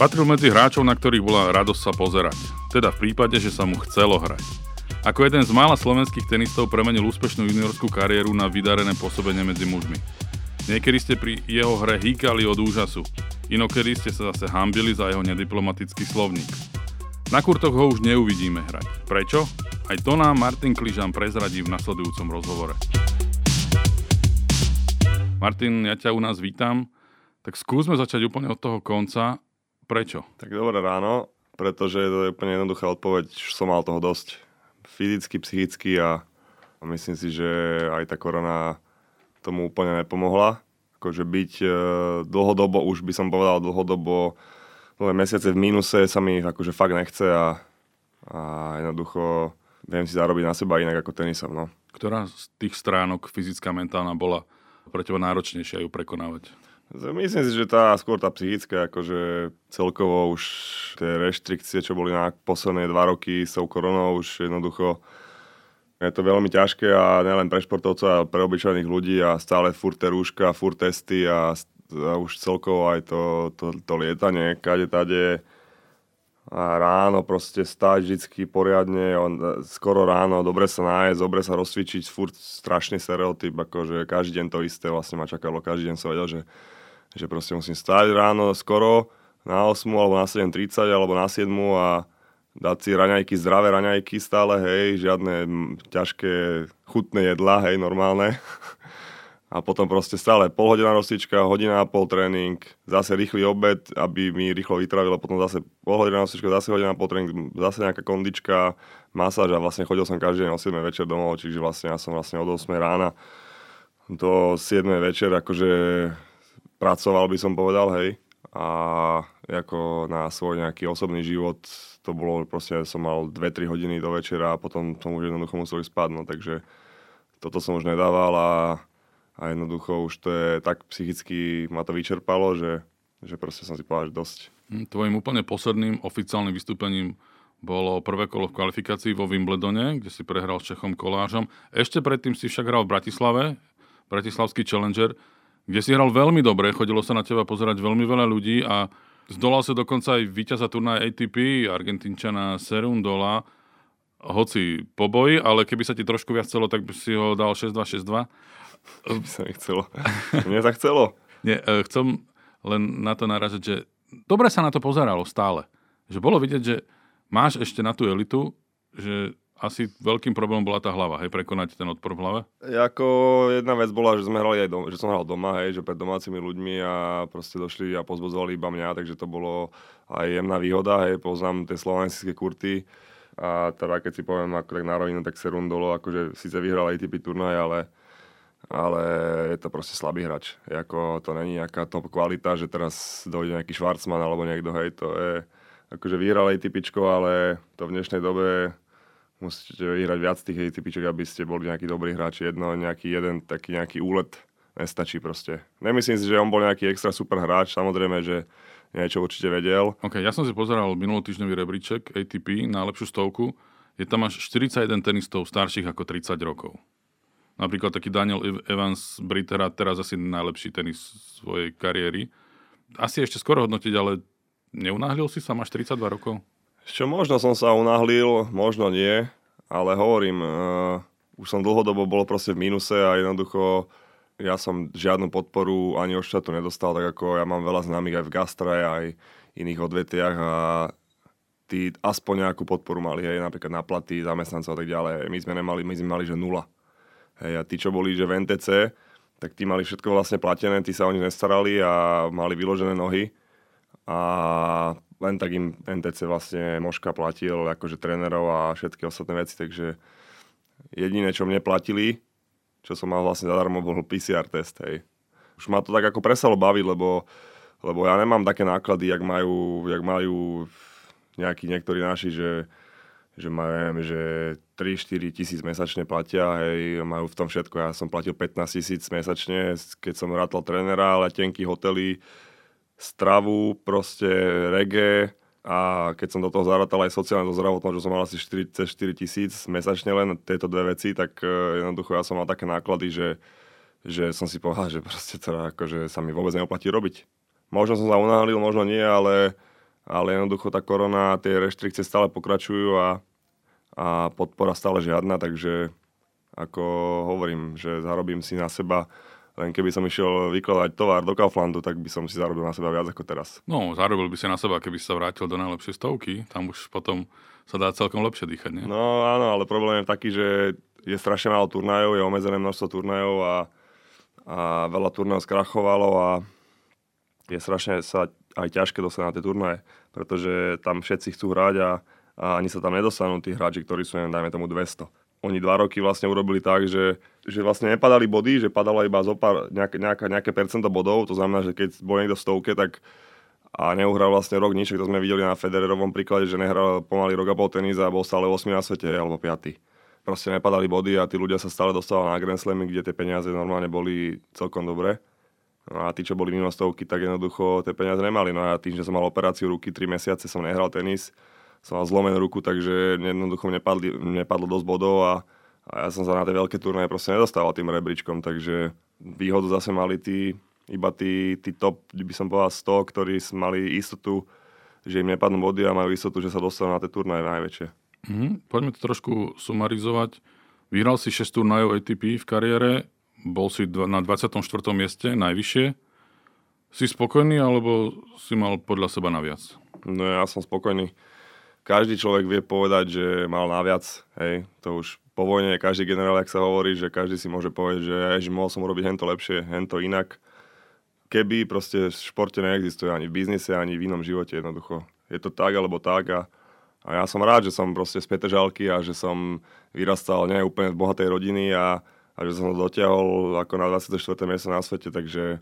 Patril medzi hráčov, na ktorých bola radosť sa pozerať. Teda v prípade, že sa mu chcelo hrať. Ako jeden z mála slovenských tenistov premenil úspešnú juniorskú kariéru na vydarené pôsobenie medzi mužmi. Niekedy ste pri jeho hre hýkali od úžasu, inokedy ste sa zase hambili za jeho nediplomatický slovník. Na kurtoch ho už neuvidíme hrať. Prečo? Aj to nám Martin Kližan prezradí v nasledujúcom rozhovore. Martin, ja ťa u nás vítam. Tak skúsme začať úplne od toho konca. Prečo? Tak dobré ráno, pretože to je úplne jednoduchá odpoveď, som mal toho dosť. Fyzicky, psychicky a myslím si, že aj tá korona tomu úplne nepomohla. Akože byť e, dlhodobo, už by som povedal dlhodobo, nové mesiace v mínuse sa mi akože fakt nechce a, a jednoducho viem si zarobiť na seba inak ako tenisom. No. Ktorá z tých stránok, fyzická, mentálna, bola pre teba náročnejšia ju prekonávať? Myslím si, že tá skôr tá psychická, akože celkovo už tie reštrikcie, čo boli na posledné dva roky s tou koronou, už jednoducho je to veľmi ťažké a nielen pre športovcov, ale pre obyčajných ľudí a stále furt tie rúška, furt testy a, a už celkovo aj to, to, to lietanie, kade tade. A ráno proste stať vždycky poriadne, on, skoro ráno, dobre sa nájsť, dobre sa rozcvičiť, furt strašný stereotyp, akože každý deň to isté vlastne ma čakalo, každý deň som vedel, že, že proste musím stať ráno skoro na 8 alebo na 7.30 alebo na 7 a dať si raňajky, zdravé raňajky stále, hej, žiadne ťažké chutné jedlá, hej, normálne. a potom proste stále pol hodina rozcvička, hodina a pol tréning, zase rýchly obed, aby mi rýchlo vytravilo, potom zase pol hodina rozcvička, zase hodina a pol tréning, zase nejaká kondička, masáž a vlastne chodil som každý deň o 7 večer domov, čiže vlastne ja som vlastne od 8 rána do 7 večer akože pracoval by som povedal, hej. A ako na svoj nejaký osobný život to bolo proste, som mal 2-3 hodiny do večera a potom som už jednoducho musel ísť no, takže toto som už nedával a a jednoducho už to je tak psychicky ma to vyčerpalo, že, že proste som si povedal, že dosť. Hm, tvojim úplne posledným oficiálnym vystúpením bolo prvé kolo v kvalifikácii vo Wimbledone, kde si prehral s Čechom Kolážom. Ešte predtým si však hral v Bratislave, Bratislavský Challenger, kde si hral veľmi dobre, chodilo sa na teba pozerať veľmi veľa ľudí a zdolal sa dokonca aj víťaza turnaja ATP, Argentínčana Serundola, hoci po boji, ale keby sa ti trošku viac chcelo, tak by si ho dal 6-2, 6-2. By sa mi chcelo. Mne sa chcelo. Nie, e, chcem len na to naraziť, že dobre sa na to pozeralo stále. Že bolo vidieť, že máš ešte na tú elitu, že asi veľkým problémom bola tá hlava, hej, prekonať ten odpor v hlave? Jako jedna vec bola, že sme hrali aj doma, že som hral doma, hej, že pred domácimi ľuďmi a proste došli a pozbudzovali iba mňa, takže to bolo aj jemná výhoda, hej, poznám tie slovenské kurty a teda keď si poviem ako tak na rovinu, tak Serundolo akože síce vyhral ATP turnaj, ale ale je to proste slabý hráč. Jako, to není nejaká top kvalita, že teraz dojde nejaký Schwarzman alebo niekto, hej, to je akože vyhral ATPčko, ale to v dnešnej dobe musíte vyhrať viac tých ATPčok, aby ste boli nejaký dobrý hráč. Jedno, nejaký jeden taký nejaký úlet nestačí proste. Nemyslím si, že on bol nejaký extra super hráč, samozrejme, že niečo určite vedel. Ok, ja som si pozeral minulotýždňový rebríček ATP, najlepšiu stovku. Je tam až 41 tenistov starších ako 30 rokov. Napríklad taký Daniel Evans Britera, teraz asi najlepší tenis svojej kariéry. Asi ešte skoro hodnotiť, ale neunáhlil si sa, máš 32 rokov? Čo možno som sa unáhlil, možno nie, ale hovorím, uh, už som dlhodobo bol proste v mínuse a jednoducho ja som žiadnu podporu ani od štátu nedostal, tak ako ja mám veľa známych aj v gastre, aj iných odvetiach a tí aspoň nejakú podporu mali, aj napríklad na platy zamestnancov a tak ďalej. My sme nemali, my sme mali, že nula. Hej, a tí, čo boli že v NTC, tak tí mali všetko vlastne platené, tí sa o nich nestarali a mali vyložené nohy. A len tak im NTC vlastne Moška platil, akože trénerov a všetky ostatné veci, takže jediné, čo mne platili, čo som mal vlastne zadarmo, bol PCR test, hej. Už ma to tak ako presalo baviť, lebo, lebo ja nemám také náklady, jak majú, jak majú nejakí niektorí naši, že že majú, že 3-4 tisíc mesačne platia, hej, majú v tom všetko. Ja som platil 15 tisíc mesačne, keď som rátal trénera, letenky, hotely, stravu, proste reggae a keď som do toho zarátal aj sociálne do zdravotného, že som mal asi 44 tisíc mesačne len tieto dve veci, tak uh, jednoducho ja som mal také náklady, že, že som si povedal, že proste teda akože sa mi vôbec neoplatí robiť. Možno som sa unáhlil, možno nie, ale ale jednoducho tá korona, tie reštrikcie stále pokračujú a, a podpora stále žiadna, takže ako hovorím, že zarobím si na seba len keby som išiel vykladať tovar do Kauflandu, tak by som si zarobil na seba viac ako teraz. No, zarobil by si na seba, keby sa vrátil do najlepšej stovky. Tam už potom sa dá celkom lepšie dýchať, nie? No áno, ale problém je taký, že je strašne málo turnajov, je omezené množstvo turnajov a, a veľa turnajov skrachovalo a je strašne sa aj ťažké dostať na tie turnaje, pretože tam všetci chcú hrať a, a ani sa tam nedostanú tí hráči, ktorí sú, neviem, dajme tomu 200 oni dva roky vlastne urobili tak, že, že vlastne nepadali body, že padalo iba zo pár, nejaké, nejaké percento bodov, to znamená, že keď bol niekto v stovke, tak a neuhral vlastne rok nič, to sme videli na Federerovom príklade, že nehral pomaly rok a pol tenis a bol stále 8 na svete, alebo 5. Proste nepadali body a tí ľudia sa stále dostávali na Grand Slamy, kde tie peniaze normálne boli celkom dobré. No a tí, čo boli mimo stovky, tak jednoducho tie peniaze nemali. No a tým, že som mal operáciu ruky 3 mesiace, som nehral tenis, som mal zlomenú ruku, takže jednoducho nepadli, nepadlo dosť bodov a, a ja som sa na tie veľké turnaje proste nedostával tým rebríčkom, takže výhodu zase mali tí, iba tí, tí top, by som povedal 100, ktorí mali istotu, že im nepadnú body a majú istotu, že sa dostanú na tie turnaje najväčšie. Mm-hmm. Poďme to trošku sumarizovať. Vyhral si 6 turnajov ATP v kariére, bol si na 24. mieste, najvyššie. Si spokojný, alebo si mal podľa seba naviac? No ja som spokojný každý človek vie povedať, že mal naviac, hej, to už po vojne každý generál, ak sa hovorí, že každý si môže povedať, že jež, mohol som urobiť hento lepšie, hento inak. Keby proste v športe neexistuje ani v biznise, ani v inom živote jednoducho. Je to tak alebo tak a, a ja som rád, že som proste z Petržalky a že som vyrastal nie úplne v bohatej rodiny a, a že som to dotiahol ako na 24. miesto na svete, takže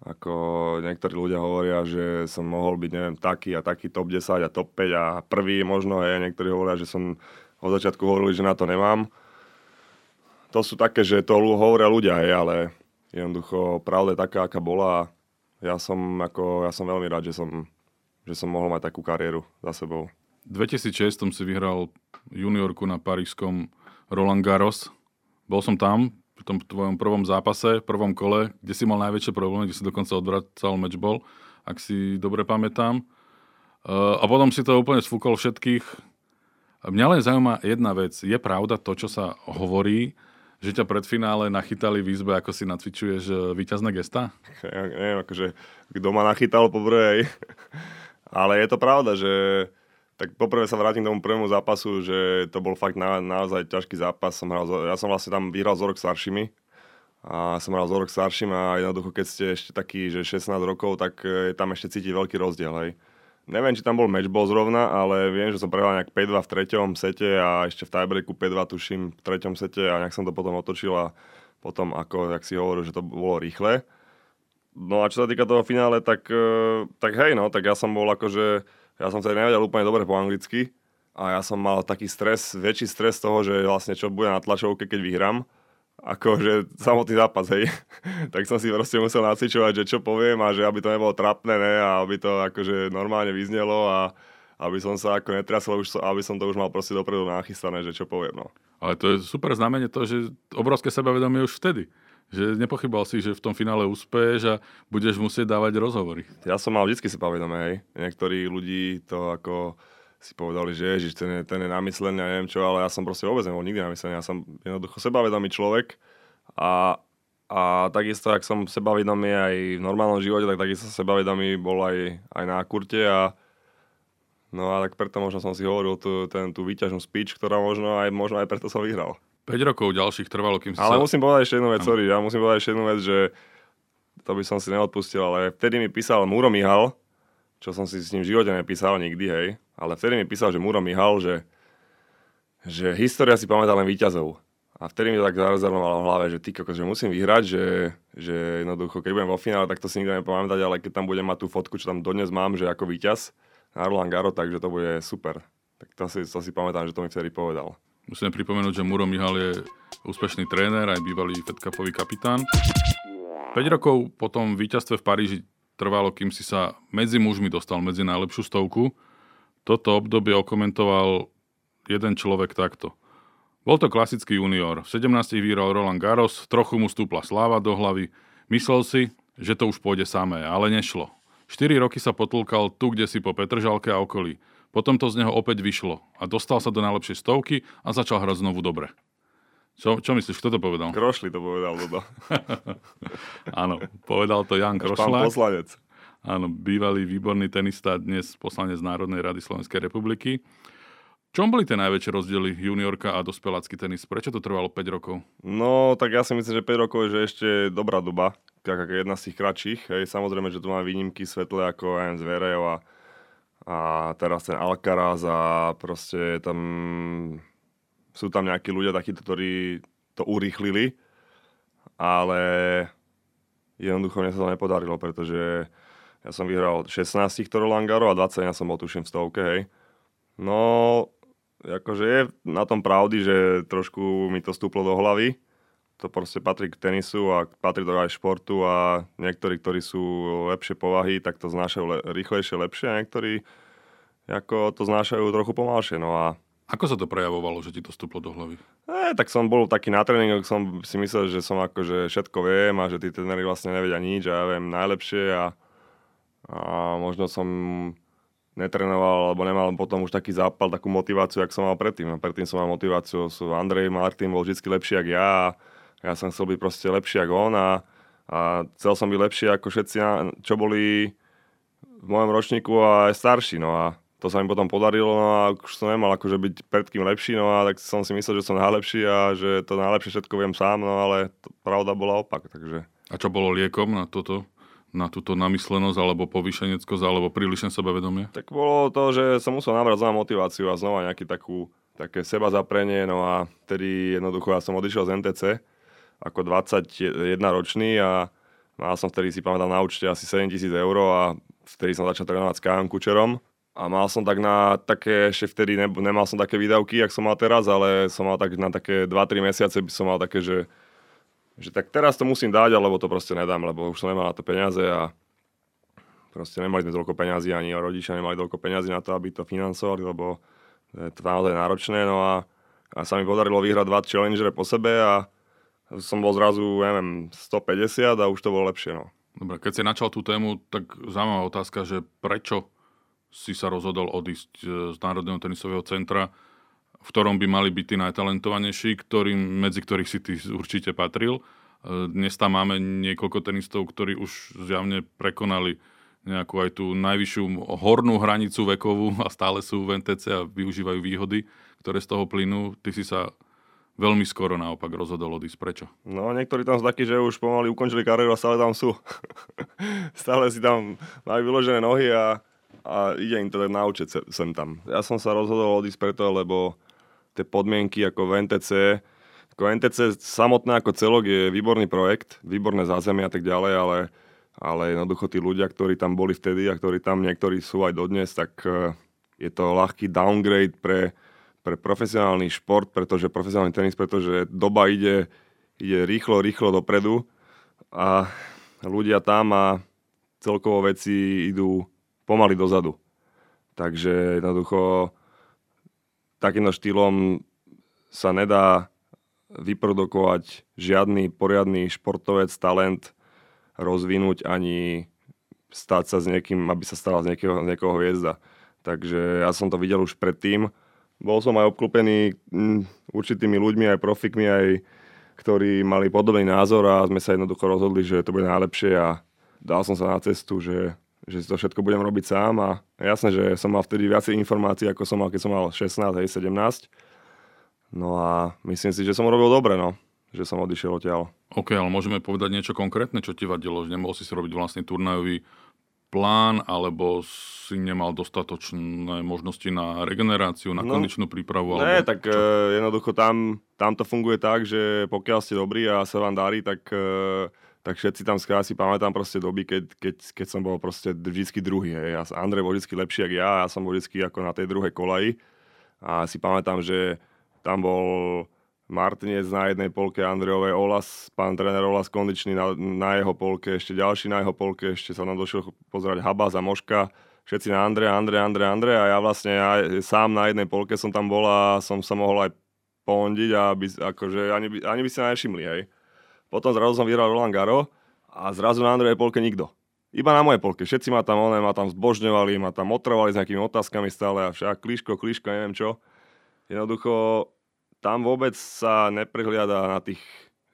ako niektorí ľudia hovoria, že som mohol byť, neviem, taký a taký top 10 a top 5 a prvý možno, hej, niektorí hovoria, že som od začiatku hovorili, že na to nemám. To sú také, že to hovoria ľudia, hej, ale jednoducho pravda je taká, aká bola ja som, ako, ja som veľmi rád, že som, že som mohol mať takú kariéru za sebou. V 2006 si vyhral juniorku na parížskom Roland Garros. Bol som tam, v tom tvojom prvom zápase, prvom kole, kde si mal najväčšie problémy, kde si dokonca odvracal matchball, ak si dobre pamätám. Uh, a potom si to úplne sfúkol všetkých. Mňa len zaujíma jedna vec. Je pravda to, čo sa hovorí, že ťa pred finále nachytali v izbe, ako si nacvičuješ e, víťazné gesta? Ja neviem, akože kto ma nachytal po. Ale je to pravda, že tak poprvé sa vrátim k tomu prvému zápasu, že to bol fakt na, naozaj ťažký zápas. Som hral, ja som vlastne tam vyhral z rok staršími a som hral z rok starším a jednoducho, keď ste ešte taký, že 16 rokov, tak je tam ešte cíti veľký rozdiel, hej. Neviem, či tam bol matchball zrovna, ale viem, že som prehral nejak 5-2 v treťom sete a ešte v tiebreaku 5-2 tuším v treťom sete a nejak som to potom otočil a potom, ako jak si hovoril, že to bolo rýchle. No a čo sa týka toho finále, tak, eh, tak hej, no, tak ja som bol akože ja som sa nevedel úplne dobre po anglicky a ja som mal taký stres, väčší stres toho, že vlastne čo bude na tlačovke, keď vyhrám, ako že samotný zápas, hej. tak som si proste musel nacvičovať, že čo poviem a že aby to nebolo trapné, ne, a aby to akože normálne vyznelo a aby som sa ako netrasol, už, aby som to už mal proste dopredu nachystané, že čo poviem, no. Ale to je super znamenie to, že obrovské sebavedomie už vtedy. Že nepochyboval si, že v tom finále uspeješ a budeš musieť dávať rozhovory. Ja som mal vždy sebavedomé, hej. Niektorí ľudí to ako si povedali, že ježiš, ten je, ten je namyslený a neviem čo, ale ja som proste vôbec nebol nikdy namyslený. Ja som jednoducho sebavedomý človek a, a takisto, ak som sebavedomý aj v normálnom živote, tak takisto sebavedomý bol aj, aj na kurte a no a tak preto možno som si hovoril tú, ten, tú výťažnú speech, ktorá možno aj, možno aj preto som vyhral. 5 rokov ďalších trvalo, kým si Ale sa... musím povedať ešte jednu vec, sorry, ja musím povedať ešte jednu vec, že to by som si neodpustil, ale vtedy mi písal Múro Mihal, čo som si s ním v živote nepísal nikdy, hej, ale vtedy mi písal, že Múro Mihal, že, že história si pamätá len víťazov. A vtedy mi to tak zarezonovalo v hlave, že ty že musím vyhrať, že, že jednoducho, keď budem vo finále, tak to si nikto nepamätať, ale keď tam budem mať tú fotku, čo tam dodnes mám, že ako víťaz na Roland Garo, takže to bude super. Tak to si, to si pamätám, že to mi vtedy povedal. Musíme pripomenúť, že Muro Mihal je úspešný tréner, aj bývalý Fed Cupový kapitán. 5 rokov po tom víťazstve v Paríži trvalo, kým si sa medzi mužmi dostal medzi najlepšiu stovku. Toto obdobie okomentoval jeden človek takto. Bol to klasický junior. V 17 vyhral Roland Garros, trochu mu stúpla sláva do hlavy. Myslel si, že to už pôjde samé, ale nešlo. 4 roky sa potulkal tu, kde si po Petržalke a okolí. Potom to z neho opäť vyšlo a dostal sa do najlepšej stovky a začal hrať znovu dobre. Čo, čo myslíš, kto to povedal? Krošli to povedal, Dodo. Áno, povedal to Jan Pán Krošlák. poslanec. Áno, bývalý výborný tenista, dnes poslanec Národnej rady Slovenskej republiky. Čom boli tie najväčšie rozdiely juniorka a dospelácky tenis? Prečo to trvalo 5 rokov? No, tak ja si myslím, že 5 rokov je že ešte dobrá doba. Tak ako jedna z tých kratších. Hej, samozrejme, že tu máme výnimky svetlé ako aj Zverev a, a teraz ten Alcaraz a proste tam sú tam nejakí ľudia takíto, ktorí to urýchlili, ale jednoducho mne sa to nepodarilo, pretože ja som vyhral 16 týchto Roland a 20 ja som bol tuším v stovke, hej. No, akože je na tom pravdy, že trošku mi to stúplo do hlavy. To proste patrí k tenisu a patrí to aj športu a niektorí, ktorí sú lepšie povahy, tak to znášajú le- rýchlejšie, lepšie a niektorí ako to znášajú trochu pomalšie. No a Ako sa to prejavovalo, že ti to stúplo do hlavy? E, tak som bol taký na tréningoch, som si myslel, že som akože všetko viem a že tí tréneri vlastne nevedia nič a ja viem najlepšie a, a možno som netrénoval alebo nemal potom už taký zápal, takú motiváciu, jak som mal predtým. A predtým som mal motiváciu, Andrej Martin bol vždy lepší ako ja a ja som chcel byť proste lepší ako on a, a chcel som byť lepší ako všetci, čo boli v mojom ročníku a aj starší. No a to sa mi potom podarilo no a už som nemal akože byť pred kým lepší, no a tak som si myslel, že som najlepší a že to najlepšie všetko viem sám, no ale to, pravda bola opak, takže... A čo bolo liekom na toto? Na túto namyslenosť, alebo povýšeneckosť, alebo prílišné sebavedomie? Tak bolo to, že som musel nabrať znova motiváciu a znova nejaký takú, také seba zaprenie, no a vtedy jednoducho ja som odišiel z NTC ako 21 ročný a mal som vtedy si pamätám na účte asi 7 tisíc eur a vtedy som začal trénovať s Kajom Kučerom a mal som tak na také, ešte vtedy ne, nemal som také výdavky, jak som mal teraz, ale som mal tak na také 2-3 mesiace by som mal také, že že tak teraz to musím dať, alebo to proste nedám, lebo už som nemal na to peniaze a proste nemali sme toľko peňazí, ani rodičia nemali toľko peňazí na to, aby to financovali, lebo je to naozaj náročné. No a, a sa mi podarilo vyhrať dva challengere po sebe a som bol zrazu, neviem, 150 a už to bolo lepšie. No. Dobre, keď si načal tú tému, tak zaujímavá otázka, že prečo si sa rozhodol odísť e, z Národného tenisového centra, v ktorom by mali byť tí najtalentovanejší, ktorým, medzi ktorých si ty určite patril. E, Dnes tam máme niekoľko tenistov, ktorí už zjavne prekonali nejakú aj tú najvyššiu hornú hranicu vekovú a stále sú v NTC a využívajú výhody, ktoré z toho plynú. Ty si sa veľmi skoro naopak rozhodol odísť. Prečo? No niektorí tam sú takí, že už pomaly ukončili kariéru a stále tam sú. stále si tam majú vyložené nohy a, a ide im to naučiť se- sem tam. Ja som sa rozhodol odísť preto, lebo tie podmienky ako v NTC, ako NTC samotné ako celok je výborný projekt, výborné zázemie a tak ďalej, ale, ale jednoducho tí ľudia, ktorí tam boli vtedy a ktorí tam niektorí sú aj dodnes, tak eh, je to ľahký downgrade pre, pre profesionálny šport, pretože profesionálny tenis, pretože doba ide, ide rýchlo, rýchlo dopredu a ľudia tam a celkovo veci idú pomaly dozadu. Takže jednoducho takýmto štýlom sa nedá vyprodukovať žiadny poriadny športovec, talent, rozvinúť ani stať sa s niekým, aby sa stala z niekoho, z niekoho hviezda. Takže ja som to videl už predtým. Bol som aj obklopený mm, určitými ľuďmi, aj profikmi, aj ktorí mali podobný názor a sme sa jednoducho rozhodli, že to bude najlepšie a dal som sa na cestu, že, že si to všetko budem robiť sám a jasné, že som mal vtedy viacej informácií, ako som mal, keď som mal 16, hej, 17. No a myslím si, že som robil dobre, no. Že som odišiel odtiaľ. OK, ale môžeme povedať niečo konkrétne, čo ti vadilo? Že nemohol si si robiť vlastný turnajový plán, alebo si nemal dostatočné možnosti na regeneráciu, na No, kondičnú prípravu? Alebo Ne, tak e, jednoducho tam, tam to funguje tak, že pokiaľ ste dobrí a sa vám darí, tak, e, tak všetci tam skrátka si pamätám proste doby, keď, keď, keď som bol proste vždycky druhý. Hej. Ja, Andrej bol vždycky lepší ako ja, ja som bol vždycky ako na tej druhej kolaji. A si pamätám, že tam bol Martinec na jednej polke, Andrejovej Olas, pán tréner Olas kondičný na, na jeho polke, ešte ďalší na jeho polke, ešte sa nám došiel pozerať Habas a Moška, všetci na Andreja, Andreja, Andreja, Andreja a ja vlastne ja sám na jednej polke som tam bol a som sa mohol aj pondiť a by, akože ani by, ani by si nevšimli, hej. Potom zrazu som vyhral Roland Garo a zrazu na Andrejej polke nikto. iba na mojej polke. Všetci ma tam, oné, ma tam zbožňovali, ma tam otravali s nejakými otázkami stále a však kliško, kliško, neviem čo. Jednoducho, tam vôbec sa neprehliada na tých,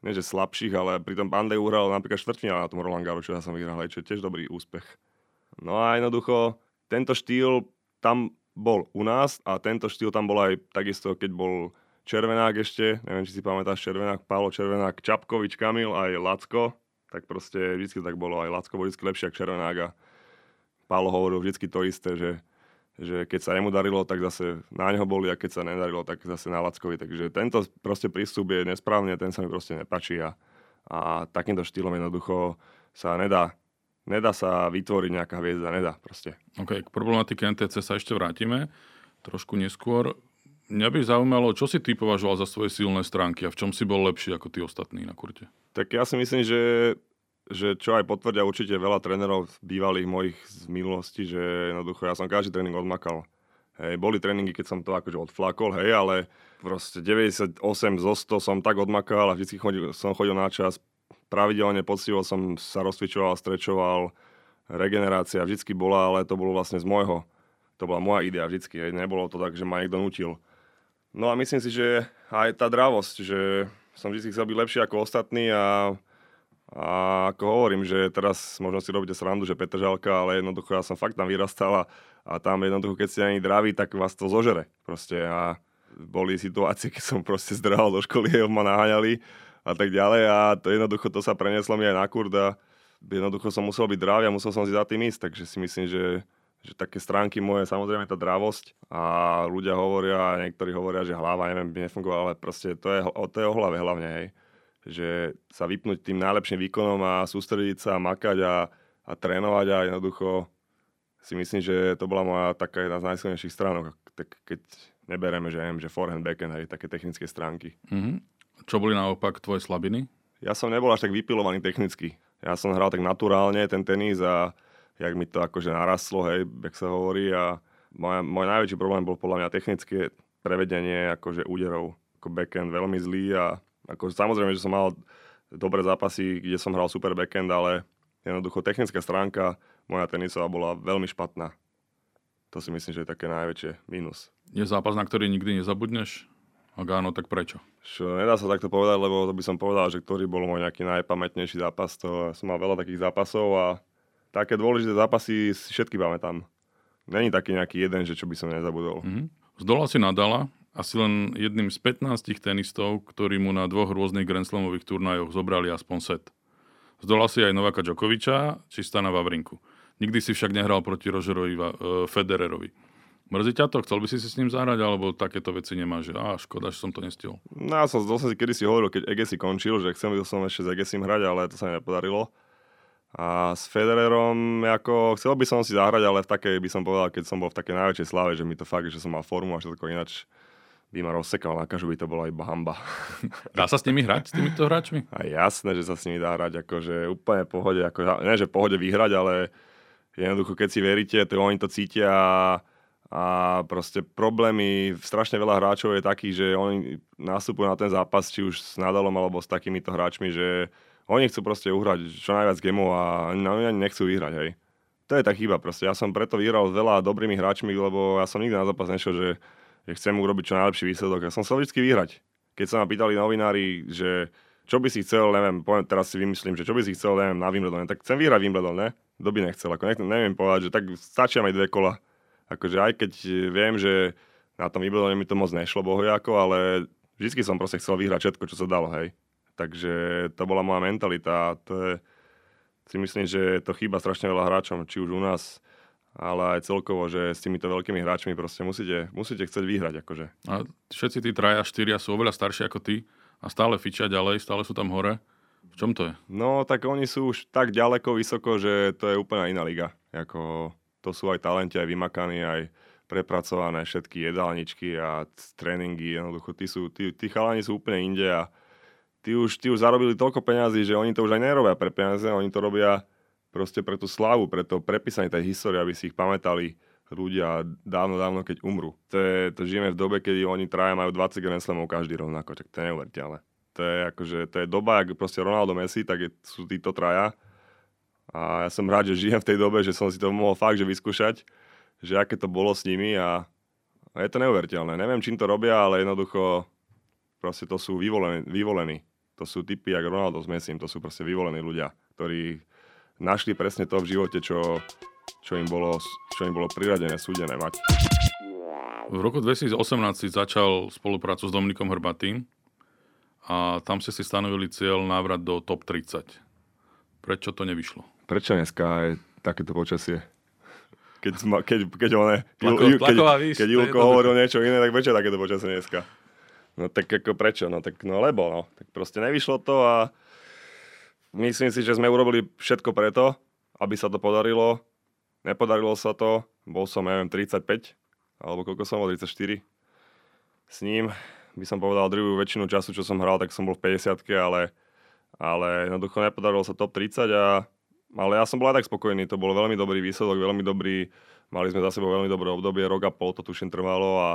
nie že slabších, ale pri tom Bandej uhral napríklad štvrtfinále na tom Roland Garros, čo ja som vyhral, čo je tiež dobrý úspech. No a jednoducho, tento štýl tam bol u nás a tento štýl tam bol aj takisto, keď bol Červenák ešte, neviem, či si pamätáš Červenák, Pálo Červenák, Čapkovič, Kamil, aj Lacko, tak proste vždy tak bolo, aj Lacko bol vždy lepšie ako Červenák a Pálo hovoril vždy to isté, že, že keď sa jemu darilo, tak zase na neho boli a keď sa nedarilo, tak zase na Lackovi. Takže tento proste prístup je nesprávny a ten sa mi proste nepačí a, a takýmto štýlom jednoducho sa nedá nedá sa vytvoriť nejaká hviezda, nedá proste. OK, k problematike NTC sa ešte vrátime trošku neskôr. Mňa by zaujímalo, čo si ty považoval za svoje silné stránky a v čom si bol lepší ako tí ostatní na kurte? Tak ja si myslím, že, že čo aj potvrdia určite veľa trénerov bývalých mojich z minulosti, že jednoducho ja som každý tréning odmakal. Hej, boli tréningy, keď som to akože odflakol, hej, ale proste 98 zo 100 som tak odmakal a vždy chodil, som chodil na čas. Pravidelne poctivo som sa rozcvičoval, strečoval, regenerácia vždycky bola, ale to bolo vlastne z môjho. To bola moja idea vždycky, hej, nebolo to tak, že ma niekto nutil. No a myslím si, že aj tá dravosť, že som vždy chcel byť lepší ako ostatní a, a ako hovorím, že teraz možno si robíte srandu, že Petr Žalka, ale jednoducho ja som fakt tam vyrastal a, a tam jednoducho, keď ste ani draví, tak vás to zožere. Proste a boli situácie, keď som proste zdrhal do školy, ma naháňali a tak ďalej a to jednoducho to sa prenieslo mi aj na kurd a jednoducho som musel byť dravý a musel som si za tým ísť, takže si myslím, že že také stránky moje, samozrejme tá dravosť a ľudia hovoria, niektorí hovoria, že hlava, neviem, nefungovala, ale proste to je, to je o hlave hlavne, hej. Že sa vypnúť tým najlepším výkonom a sústrediť sa, makať a, a trénovať a jednoducho si myslím, že to bola moja taká jedna z najsilnejších stránok, tak keď nebereme, že, neviem, že forehand, backhand, hej, také technické stránky. Mm-hmm. Čo boli naopak tvoje slabiny? Ja som nebol až tak vypilovaný technicky. Ja som hral tak naturálne ten tenis a jak mi to akože narastlo, hej, jak sa hovorí a môj, môj najväčší problém bol podľa mňa technické prevedenie akože úderov, ako backhand veľmi zlý a ako, samozrejme, že som mal dobré zápasy, kde som hral super backhand, ale jednoducho technická stránka moja tenisová bola veľmi špatná. To si myslím, že je také najväčšie mínus. Je zápas, na ktorý nikdy nezabudneš? Ak áno, tak prečo? Čo, nedá sa takto povedať, lebo to by som povedal, že ktorý bol môj nejaký najpamätnejší zápas. To som mal veľa takých zápasov a také dôležité zápasy si všetky pamätám. Není taký nejaký jeden, že čo by som nezabudol. Mm-hmm. Zdola si Nadala, asi len jedným z 15 tenistov, ktorí mu na dvoch rôznych Grand Slamových turnajoch zobrali aspoň set. Zdola si aj Novaka Djokoviča či Stana Vavrinku. Nikdy si však nehral proti Rogerovi uh, Federerovi. Mrzí ťa to? Chcel by si si s ním zahrať, alebo takéto veci nemáš? Á, škoda, že som to nestihol. No ja som, si kedy si hovoril, keď Egesi končil, že chcel som ešte s Egesim hrať, ale to sa mi nepodarilo. A s Federerom, ako, chcel by som si zahrať, ale v takej by som povedal, keď som bol v takej najväčšej slave, že mi to fakt, že som mal formu a všetko ináč by ma rozsekal na každú, by to bola iba hamba. Dá sa s nimi hrať, s týmito hráčmi? A jasné, že sa s nimi dá hrať, akože úplne pohode, ako, ne, že pohode vyhrať, ale jednoducho, keď si veríte, to oni to cítia a, a proste problémy, strašne veľa hráčov je takých, že oni nastupujú na ten zápas, či už s Nadalom alebo s takýmito hráčmi, že oni chcú proste uhrať čo najviac gemov a oni ani nechcú vyhrať, hej. To je tá chyba proste. Ja som preto vyhral veľa dobrými hráčmi, lebo ja som nikdy na zápas nešiel, že, že chcem urobiť čo najlepší výsledok. Ja som chcel vždy vyhrať. Keď sa ma pýtali novinári, že čo by si chcel, neviem, poviem, teraz si vymyslím, že čo by si chcel, neviem, na Wimbledon, tak chcem vyhrať Wimbledon, ne? Kto by nechcel, ako nech, neviem povedať, že tak stačia aj dve kola. Akože aj keď viem, že na tom Wimbledone mi to moc nešlo, bohojako, ale vždy som proste chcel vyhrať všetko, čo sa dalo, hej. Takže to bola moja mentalita. To je, si myslím, že to chýba strašne veľa hráčom, či už u nás, ale aj celkovo, že s týmito veľkými hráčmi proste musíte, musíte chcieť vyhrať. Akože. A všetci tí traja, štyria sú oveľa starší ako ty a stále fičia ďalej, stále sú tam hore. V čom to je? No, tak oni sú už tak ďaleko, vysoko, že to je úplne iná liga. Jako, to sú aj talenti, aj vymakaní, aj prepracované všetky jedálničky a tréningy. Jednoducho, tí, sú, tí, tí chalani sú úplne inde a tí už, tí už zarobili toľko peňazí, že oni to už aj nerobia pre peniaze, oni to robia proste pre tú slavu, pre to prepísanie tej histórie, aby si ich pamätali ľudia dávno, dávno, keď umrú. To, je, to žijeme v dobe, kedy oni traja majú 20 Grand Slamov každý rovnako, tak to je neuveriteľné. To je, akože, to je doba, ak proste Ronaldo Messi, tak je, sú títo traja A ja som rád, že žijem v tej dobe, že som si to mohol fakt že vyskúšať, že aké to bolo s nimi a, a je to neuveriteľné. Neviem, čím to robia, ale jednoducho proste to sú vyvolení. vyvolení. To sú typy jak Ronaldo s Messim, to sú proste vyvolení ľudia, ktorí našli presne to v živote, čo, čo, im, bolo, čo im bolo priradené, súdené mať. V roku 2018 si začal spoluprácu s Dominikom Hrbatým a tam ste si stanovili cieľ návrat do top 30. Prečo to nevyšlo? Prečo dneska je takéto počasie? Keď, keď, keď, one, Plako, Jul, keď, keď Julko hovoril niečo iné, tak prečo takéto počasie dneska? No tak ako prečo? No tak no lebo, no. Tak proste nevyšlo to a myslím si, že sme urobili všetko preto, aby sa to podarilo. Nepodarilo sa to. Bol som, neviem, 35, alebo koľko som bol, 34. S ním by som povedal druhú väčšinu času, čo som hral, tak som bol v 50 ale, ale jednoducho nepodarilo sa top 30 a ale ja som bol aj tak spokojný, to bol veľmi dobrý výsledok, veľmi dobrý, mali sme za sebou veľmi dobré obdobie, rok a pol to tuším trvalo a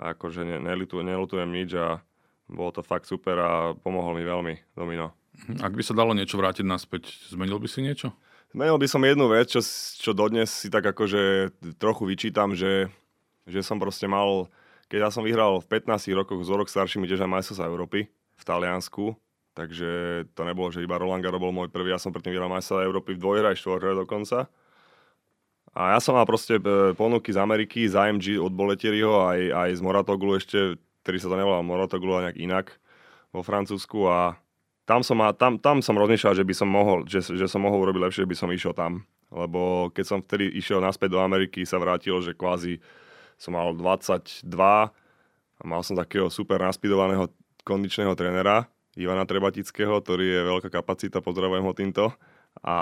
a akože ne, nelutujem nič a bolo to fakt super a pomohol mi veľmi Domino. Mhm. Ak by sa dalo niečo vrátiť naspäť, zmenil by si niečo? Zmenil by som jednu vec, čo, čo dodnes si tak akože trochu vyčítam, že, že som proste mal, keď ja som vyhral v 15 rokoch z rok staršími tiež aj majstrovstvá Európy v Taliansku, takže to nebolo, že iba Roland Garros bol môj prvý, ja som predtým vyhral majstrovstvá Európy v dvojhre aj štvorhre dokonca. A ja som mal proste e, ponuky z Ameriky, z AMG od Boletieriho, aj, aj z Moratoglu ešte, ktorý sa to nevolal Moratoglu, ale nejak inak vo Francúzsku a tam som, tam, tam som rozmýšľal, že by som mohol, že, že som mohol urobiť lepšie, by som išiel tam. Lebo keď som vtedy išiel naspäť do Ameriky, sa vrátil, že kvázi som mal 22 a mal som takého super naspidovaného kondičného trénera, Ivana Trebatického, ktorý je veľká kapacita, pozdravujem ho týmto. A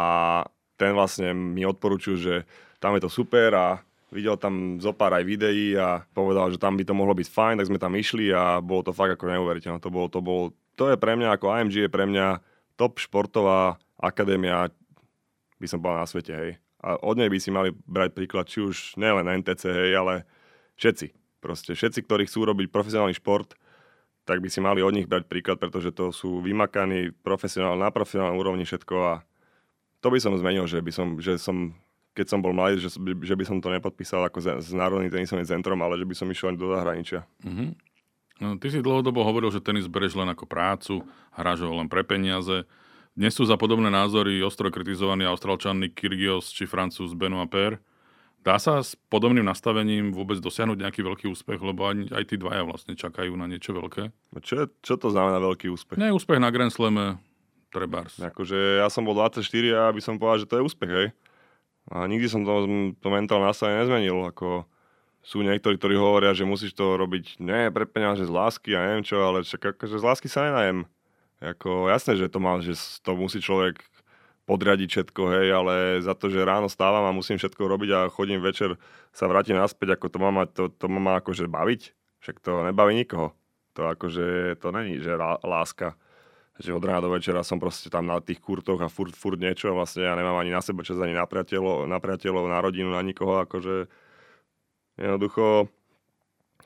ten vlastne mi odporučil, že tam je to super a videl tam zo pár aj videí a povedal, že tam by to mohlo byť fajn, tak sme tam išli a bolo to fakt ako neuveriteľné. To, bolo, to, bolo, to je pre mňa, ako AMG je pre mňa top športová akadémia, by som povedal na svete, hej. A od nej by si mali brať príklad, či už nielen NTC, hej, ale všetci. Proste všetci, ktorí chcú robiť profesionálny šport, tak by si mali od nich brať príklad, pretože to sú vymakaní profesionál, na profesionálnej úrovni všetko a to by som zmenil, že by som, že som keď som bol mladý, že, že by som to nepodpísal ako s Národným tenisovým centrom, ale že by som išiel do zahraničia. Mm-hmm. No, ty si dlhodobo hovoril, že tenis bereš len ako prácu, hráš ho len pre peniaze. Dnes sú za podobné názory ostro kritizovaní austrálčan Kyrgios či francúz Benoit Per. Dá sa s podobným nastavením vôbec dosiahnuť nejaký veľký úspech, lebo aj, aj tí dvaja vlastne čakajú na niečo veľké? No čo, čo to znamená veľký úspech? Nie, úspech na Grand Slame, trebárs. Akože ja som bol 24 a by som povedal, že to je úspech, hej. A nikdy som to, to mentálne nastavenie nezmenil. Ako sú niektorí, ktorí hovoria, že musíš to robiť nie pre peniaze z lásky a neviem čo, ale však akože z lásky sa nenajem. Ako, jasné, že to má, že to musí človek podriadiť všetko, hej, ale za to, že ráno stávam a musím všetko robiť a chodím večer sa vrátim naspäť, ako to má, mať, to, to má akože baviť. Však to nebaví nikoho. To akože, to není, že láska že od rána do večera som proste tam na tých kurtoch a furt, furt niečo vlastne ja nemám ani na seba čas, ani na priateľov, na priateľov, na rodinu, na nikoho, akože jednoducho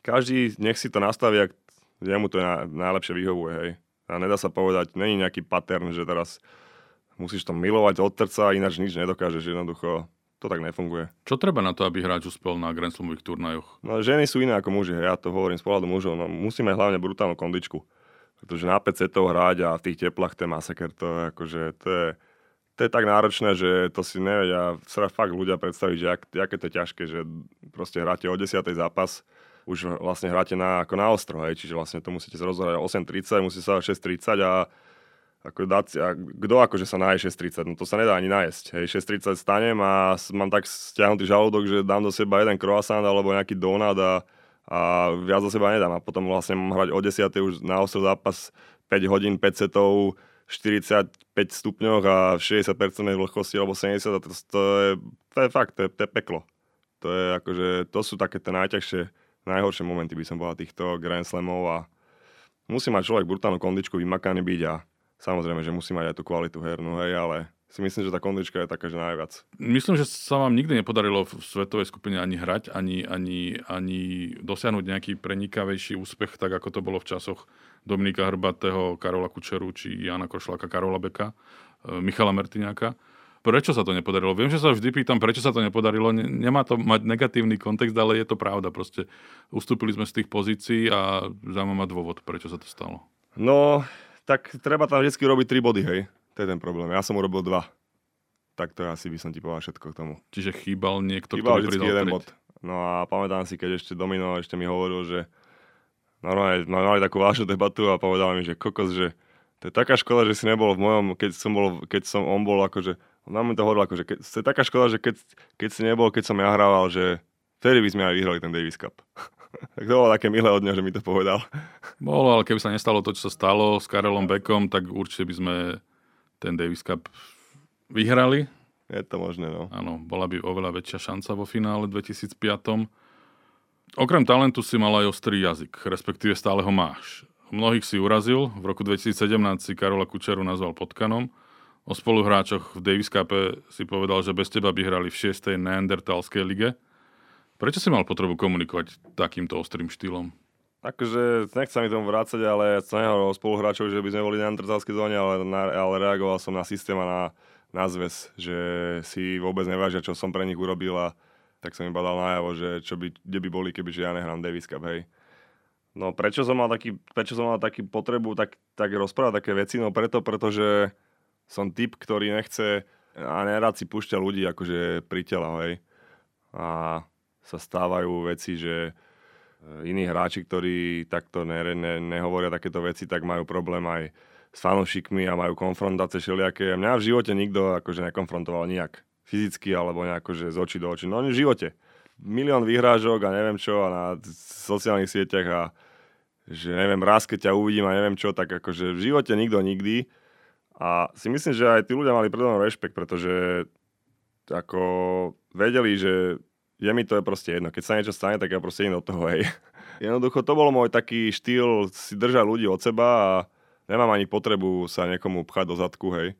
každý nech si to nastaví, ak jemu to na, najlepšie vyhovuje, hej. A nedá sa povedať, není nejaký pattern, že teraz musíš to milovať od trca, ináč nič nedokážeš, jednoducho to tak nefunguje. Čo treba na to, aby hráč uspel na Grand Slamových turnajoch? No, ženy sú iné ako muži, ja to hovorím z pohľadu mužov. No, musíme hlavne brutálnu kondičku. Pretože na 5 setov hrať a v tých teplách ten masaker, to je akože, to je, to je tak náročné, že to si nevedia sa fakt ľudia predstaviť, že ak, aké to je ťažké, že proste hráte o 10. zápas, už vlastne hráte na, ako na ostro, hej, čiže vlastne to musíte sa rozhrať 8.30, musí sa 6.30 a ako dať, a kto akože sa naje 6.30, no to sa nedá ani nájsť. Hej, 6.30 stanem a mám tak stiahnutý žalúdok, že dám do seba jeden croissant alebo nejaký donut a a viac za seba nedám. A potom vlastne mám hrať o 10. už na ostro zápas 5 hodín, 5 setov, 45 stupňoch a 60% vlhkosti alebo 70 a to, to, je, to je fakt, to je, to je peklo. To je akože, to sú také tie najťažšie, najhoršie momenty by som povedal týchto Grand Slamov a musí mať človek brutálnu kondičku, vymakaný byť a samozrejme, že musí mať aj tú kvalitu hernú, hej, ale si myslím, že tá kondička je taká, že najviac. Myslím, že sa vám nikdy nepodarilo v svetovej skupine ani hrať, ani, ani, ani dosiahnuť nejaký prenikavejší úspech, tak ako to bolo v časoch Dominika Hrbatého, Karola Kučeru či Jana Košláka, Karola Beka, e, Michala Mertiňáka. Prečo sa to nepodarilo? Viem, že sa vždy pýtam, prečo sa to nepodarilo. Nemá to mať negatívny kontext, ale je to pravda. Proste ustúpili sme z tých pozícií a zaujímavý dôvod, prečo sa to stalo. No, tak treba tam vždy robiť tri body, hej. To je ten problém. Ja som urobil dva. Tak to asi by som ti povedal všetko k tomu. Čiže chýbal niekto, chýbal ktorý pridal jeden bod. No a pamätám si, keď ešte Domino ešte mi hovoril, že normálne mali takú vážnu debatu a povedal mi, že kokos, že to je taká škoda, že si nebol v mojom, keď som bol, keď som, on bol akože, on mi to hovoril akože, keď, to je taká škoda, že keď, keď si nebol, keď som ja hrával, že vtedy by sme aj vyhrali ten Davis Cup. tak to bolo také milé od neho, že mi to povedal. Bolo, ale keby sa nestalo to, čo sa stalo s Karelom Beckom, tak určite by sme ten Davis Cup vyhrali. Je to možné, no. Áno, bola by oveľa väčšia šanca vo finále 2005. Okrem talentu si mal aj ostrý jazyk, respektíve stále ho máš. Mnohých si urazil, v roku 2017 si Karola Kučeru nazval potkanom, o spoluhráčoch v Davis Cup si povedal, že bez teba by hrali v 6. neandertalskej lige. Prečo si mal potrebu komunikovať takýmto ostrým štýlom? Akože nechcem mi tomu vrácať, ale som nehovoril spoluhráčov, že by sme boli na neandertalskej zóne, ale, na, ale reagoval som na systém a na, na zväz, že si vôbec nevážia, čo som pre nich urobil a tak som im badal najavo, že čo by, kde by boli, keby že ja nehrám Davis Cup, hej. No prečo som mal taký, prečo som mal taký potrebu tak, tak rozprávať také veci? No preto, pretože som typ, ktorý nechce a nerad si púšťa ľudí akože pri tela, hej. A sa stávajú veci, že iní hráči, ktorí takto ne, ne, nehovoria takéto veci, tak majú problém aj s fanúšikmi a majú konfrontácie všelijaké. Mňa v živote nikto akože nekonfrontoval nijak. Fyzicky alebo nejako, že z očí do očí. No v živote milión vyhrážok a neviem čo a na sociálnych sieťach a že neviem, raz keď ťa uvidím a neviem čo, tak akože v živote nikto nikdy. A si myslím, že aj tí ľudia mali predo rešpekt, pretože ako vedeli, že je mi to je proste jedno. Keď sa niečo stane, tak ja proste idem do toho, hej. Jednoducho to bol môj taký štýl si držať ľudí od seba a nemám ani potrebu sa niekomu pchať do zadku, hej.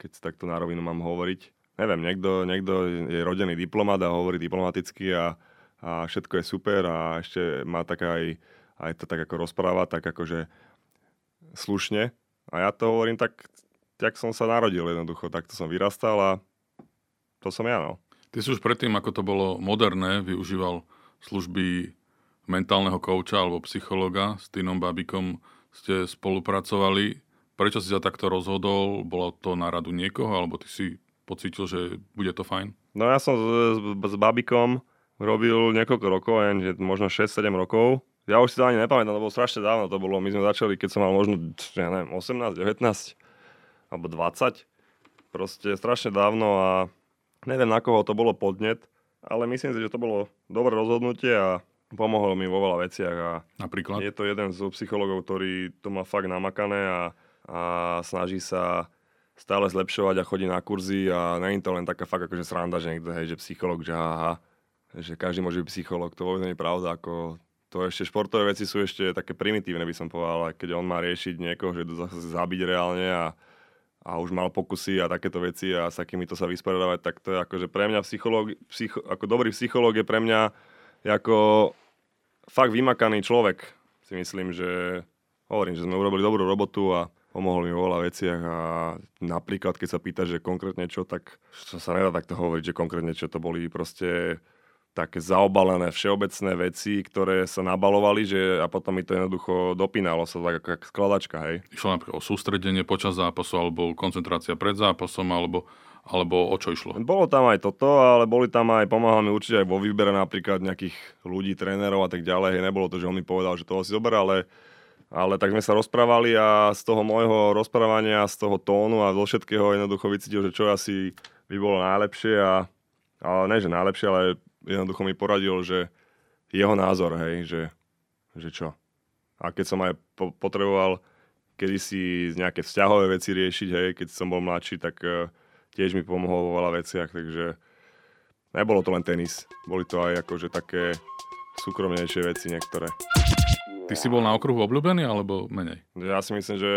Keď takto na rovinu mám hovoriť neviem, niekto, niekto je rodený diplomat a hovorí diplomaticky a, a všetko je super a ešte má tak aj, aj to tak ako rozpráva, tak akože slušne. A ja to hovorím tak, jak som sa narodil jednoducho, takto som vyrastal a to som ja, no. Ty si už predtým, ako to bolo moderné, využíval služby mentálneho kouča alebo psychologa s Týnom Babikom ste spolupracovali. Prečo si sa takto rozhodol? Bolo to na radu niekoho, alebo ty si pocítil, že bude to fajn? No ja som s, s, s Babikom robil niekoľko rokov, že možno 6-7 rokov. Ja už si to ani nepamätám, to bolo strašne dávno to bolo. My sme začali, keď som mal možno, ja neviem, 18, 19 alebo 20. Proste strašne dávno a neviem na koho to bolo podnet, ale myslím si, že to bolo dobré rozhodnutie a pomohlo mi vo veľa veciach. A Napríklad? Je to jeden z psychologov, ktorý to má fakt namakané a, a snaží sa stále zlepšovať a chodí na kurzy a není to len taká fakt akože sranda, že niekto, hej, že psycholog, že aha, že každý môže byť psycholog, to vôbec nie je pravda, ako to ešte športové veci sú ešte také primitívne, by som povedal, keď on má riešiť niekoho, že to zase zabiť reálne a, a už mal pokusy a takéto veci a s to sa vysporiadavať, tak to je akože pre mňa psychológ, psycho, ako dobrý psychológ je pre mňa ako fakt vymakaný človek. Si myslím, že hovorím, že sme urobili dobrú robotu a pomohol mi vo veľa veciach a napríklad, keď sa pýta, že konkrétne čo, tak to sa nedá takto hovoriť, že konkrétne čo to boli proste také zaobalené všeobecné veci, ktoré sa nabalovali že, a potom mi to jednoducho dopínalo sa tak ako skladačka, hej. Išlo napríklad o sústredenie počas zápasu, alebo koncentrácia pred zápasom, alebo, alebo o čo išlo? Bolo tam aj toto, ale boli tam aj, pomáhal mi určite aj vo výbere napríklad nejakých ľudí, trénerov a tak ďalej. Hej, nebolo to, že on mi povedal, že toho si zober, ale ale tak sme sa rozprávali a z toho môjho rozprávania, z toho tónu a zo všetkého jednoducho vycítil, že čo asi by bolo najlepšie a, ale ne, že najlepšie, ale jednoducho mi poradil, že jeho názor, hej, že, že čo. A keď som aj po- potreboval kedysi nejaké vzťahové veci riešiť, hej, keď som bol mladší, tak uh, tiež mi pomohol vo veľa veciach, takže nebolo to len tenis, boli to aj akože také súkromnejšie veci niektoré. Ty si bol na okruhu obľúbený alebo menej? Ja si myslím, že,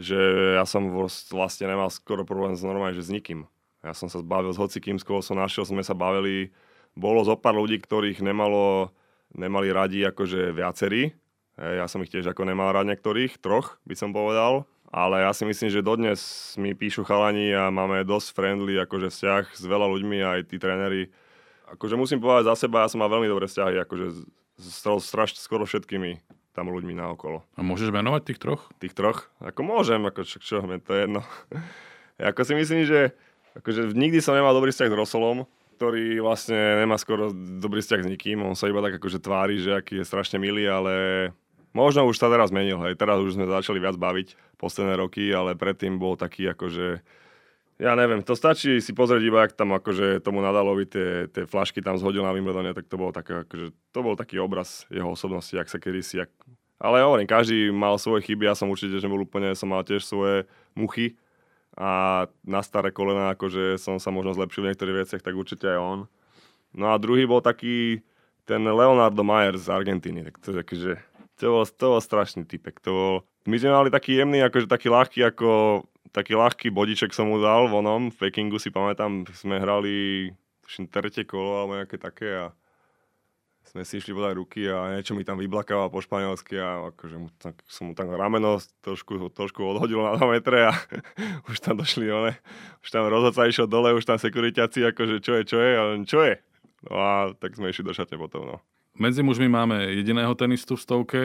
že ja som vlastne nemal skoro problém s normálne, že s nikým. Ja som sa zbavil s hocikým, s koho som našiel, sme sa bavili. Bolo zo pár ľudí, ktorých nemalo, nemali radi akože viacerí. Ja som ich tiež ako nemal rád niektorých, troch by som povedal. ale ja si myslím, že dodnes mi píšu chalani a máme dosť friendly akože vzťah s veľa ľuďmi aj tí tréneri. Akože musím povedať za seba, ja som mal veľmi dobré vzťahy akože s, strašne skoro všetkými tam ľuďmi naokolo. A môžeš menovať tých troch? Tých troch? Ako môžem, ako čo, čo to je jedno. ako si myslím, že akože nikdy som nemal dobrý vzťah s Rosolom, ktorý vlastne nemá skoro dobrý vzťah s nikým. On sa iba tak akože tvári, že aký je strašne milý, ale možno už sa teraz zmenil. Hej. Teraz už sme začali viac baviť posledné roky, ale predtým bol taký akože ja neviem, to stačí si pozrieť iba, ak tam akože tomu Nadalovi tie, tie flašky tam zhodil na Wimbledone, tak to bol, také, akože, to bol taký obraz jeho osobnosti, jak sa kedysi, jak... ale hovorím, každý mal svoje chyby, ja som určite, že bol úplne, som mal tiež svoje muchy a na staré kolena, akože som sa možno zlepšil v niektorých veciach, tak určite aj on. No a druhý bol taký ten Leonardo Mayer z Argentíny, tak to, akože, to, bol, to bol strašný typek, to bol, my sme mali taký jemný, akože taký ľahký, ako taký ľahký bodiček som mu dal vonom, v Pekingu si pamätám, sme hrali tuším, tretie kolo alebo nejaké také a sme si išli podať ruky a niečo mi tam vyblakával po španielsky a akože mu, tak, som mu tam rameno trošku, trošku odhodil na 2 metre a už tam došli one, už tam rozhodca išiel dole, už tam sekuritáci akože čo je, čo je, a čo je. No a tak sme išli do šatne potom, no. Medzi mužmi máme jediného tenistu v stovke,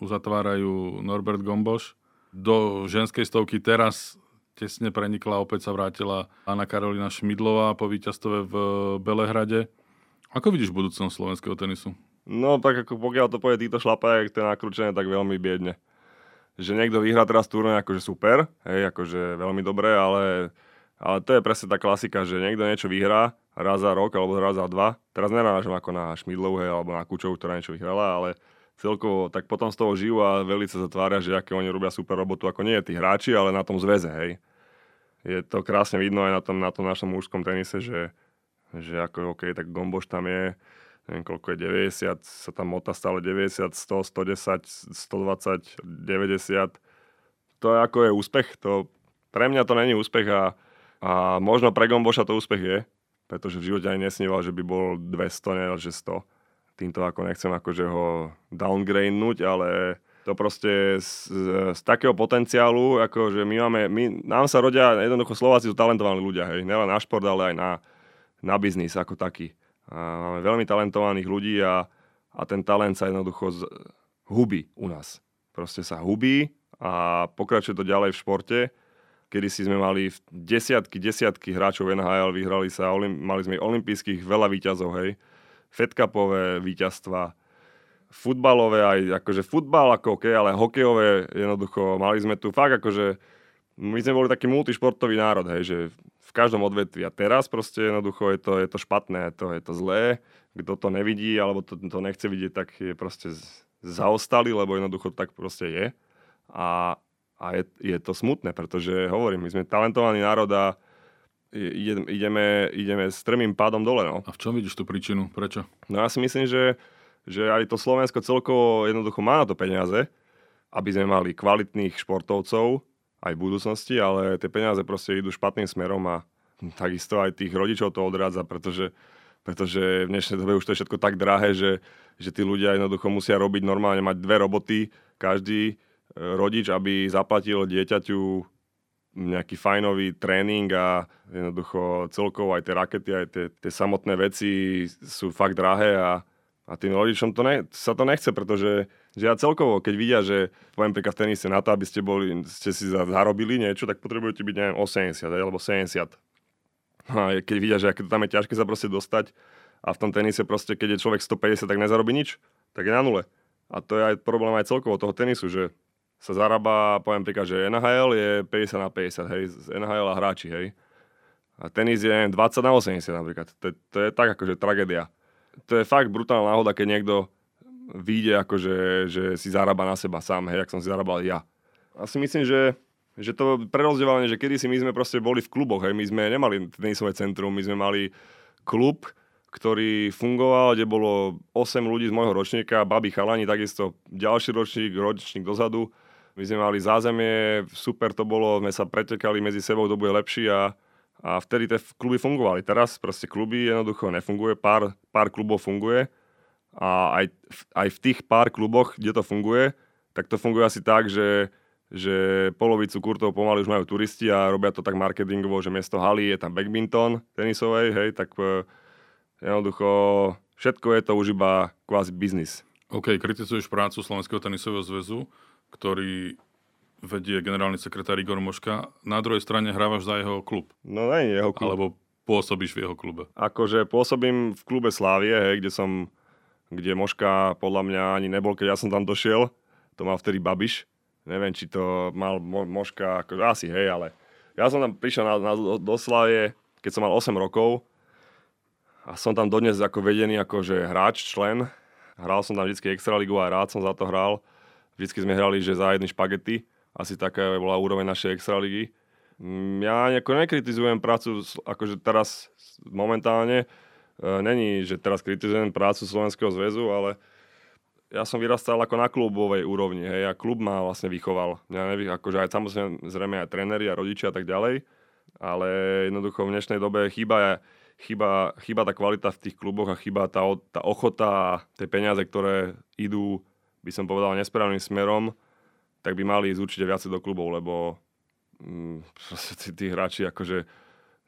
uzatvárajú Norbert Gomboš do ženskej stovky teraz tesne prenikla, opäť sa vrátila Anna Karolina Šmidlová po víťazstve v Belehrade. Ako vidíš budúcnosť slovenského tenisu? No tak ako pokiaľ to povie títo šlapajek, to je nakrúčené tak veľmi biedne. Že niekto vyhrá teraz turnaj akože super, hej, akože veľmi dobré, ale, ale to je presne tá klasika, že niekto niečo vyhrá raz za rok alebo raz za dva. Teraz nerážam ako na Šmidlovú hej, alebo na Kučovu, ktorá niečo vyhrala, ale celkovo, tak potom z toho žijú a veľmi sa zatvária, že aké oni robia super robotu, ako nie tí hráči, ale na tom zväze, hej. Je to krásne vidno aj na tom, na tom našom mužskom tenise, že, že ako OK, tak Gomboš tam je, neviem koľko je, 90, sa tam mota stále 90, 100, 110, 120, 90. To je ako je úspech, to, pre mňa to není úspech a, a možno pre Gomboša to úspech je, pretože v živote ani nesníval, že by bol 200, ne, že 100 týmto ako nechcem akože ho downgradenúť, ale to proste z, z takého potenciálu, ako že my máme, my, nám sa rodia, jednoducho Slováci sú talentovaní ľudia, hej, nielen na šport, ale aj na, na biznis ako taký. Máme veľmi talentovaných ľudí a, a ten talent sa jednoducho z, hubí u nás. Proste sa hubí a pokračuje to ďalej v športe. Kedy si sme mali desiatky, desiatky hráčov NHL, vyhrali sa, mali sme olimpijských veľa výťazov, hej fedkapové víťazstva, futbalové aj, akože futbal ako OK, ale hokejové jednoducho, mali sme tu fakt akože, my sme boli taký multišportový národ, hej, že v každom odvetvi a teraz proste jednoducho je to, je to špatné, je to, je to zlé, kto to nevidí alebo to, to nechce vidieť, tak je proste zaostali, lebo jednoducho tak proste je. A, a je, je to smutné, pretože hovorím, my sme talentovaný národ a ideme, ideme strmým pádom dole. No. A v čom vidíš tú príčinu? Prečo? No ja si myslím, že, že aj to Slovensko celkovo jednoducho má na to peniaze, aby sme mali kvalitných športovcov aj v budúcnosti, ale tie peniaze proste idú špatným smerom a takisto aj tých rodičov to odrádza, pretože, pretože v dnešnej dobe už to je všetko tak drahé, že, že tí ľudia jednoducho musia robiť normálne, mať dve roboty, každý e, rodič, aby zaplatil dieťaťu nejaký fajnový tréning a jednoducho celkovo aj tie rakety, aj tie, tie samotné veci sú fakt drahé a, a tým rodičom to ne, sa to nechce, pretože že ja celkovo, keď vidia, že poviem príklad v tenise na to, aby ste, boli, ste si zarobili niečo, tak potrebujete byť, neviem, 80 alebo 70. A keď vidia, že to tam je ťažké sa proste dostať a v tom tenise proste, keď je človek 150, tak nezarobí nič, tak je na nule. A to je aj problém aj celkovo toho tenisu, že sa zarába, poviem príklad, že NHL je 50 na 50, hej, z NHL a hráči, hej. A tenis je, neviem, 20 na 80 napríklad. To, to je tak akože tragédia. To je fakt brutálna náhoda, keď niekto vyjde akože, že si zarába na seba sám, hej, jak som si zarábal ja. A si myslím, že, že to prerozdeľovanie, že kedy si my sme proste boli v kluboch, hej, my sme nemali tenisové centrum, my sme mali klub, ktorý fungoval, kde bolo 8 ľudí z môjho ročníka, babi chalani, takisto ďalší ročník, ročník dozadu my sme mali zázemie, super to bolo, sme sa pretekali medzi sebou, kto bude lepší a, a vtedy tie kluby fungovali. Teraz proste kluby jednoducho nefunguje, pár, pár klubov funguje a aj, aj v tých pár kluboch, kde to funguje, tak to funguje asi tak, že, že polovicu kurtov pomaly už majú turisti a robia to tak marketingovo, že miesto haly je tam badminton tenisovej, hej, tak e, jednoducho všetko je to už iba kvázi biznis. OK, kritizuješ prácu Slovenského tenisového zväzu, ktorý vedie generálny sekretár Igor Moška. Na druhej strane hrávaš za jeho klub. No nie jeho klub. Alebo pôsobíš v jeho klube. Akože pôsobím v klube Slávie, hej, kde som, kde Moška podľa mňa ani nebol, keď ja som tam došiel. To mal vtedy Babiš neviem, či to mal mo- Moška, akože asi hej, ale ja som tam prišiel na, na, do Slavie, keď som mal 8 rokov a som tam dodnes ako vedený akože hráč, člen. Hral som tam vždy Extraligu a rád som za to hral. Vždycky sme hrali, že za jedny špagety. Asi taká bola úroveň našej Extraligy. Mm, ja nejako nekritizujem prácu, akože teraz momentálne, e, není, že teraz kritizujem prácu Slovenského zväzu, ale ja som vyrastal ako na klubovej úrovni, hej, a klub ma vlastne vychoval. Ja neviem, akože aj samozrejme aj tréneri a rodičia a tak ďalej, ale jednoducho v dnešnej dobe chýba, chýba, chýba tá kvalita v tých kluboch a chýba tá, tá ochota a tie peniaze, ktoré idú, by som povedal, nesprávnym smerom, tak by mali ísť určite viacej do klubov, lebo mm, tí, tí hráči akože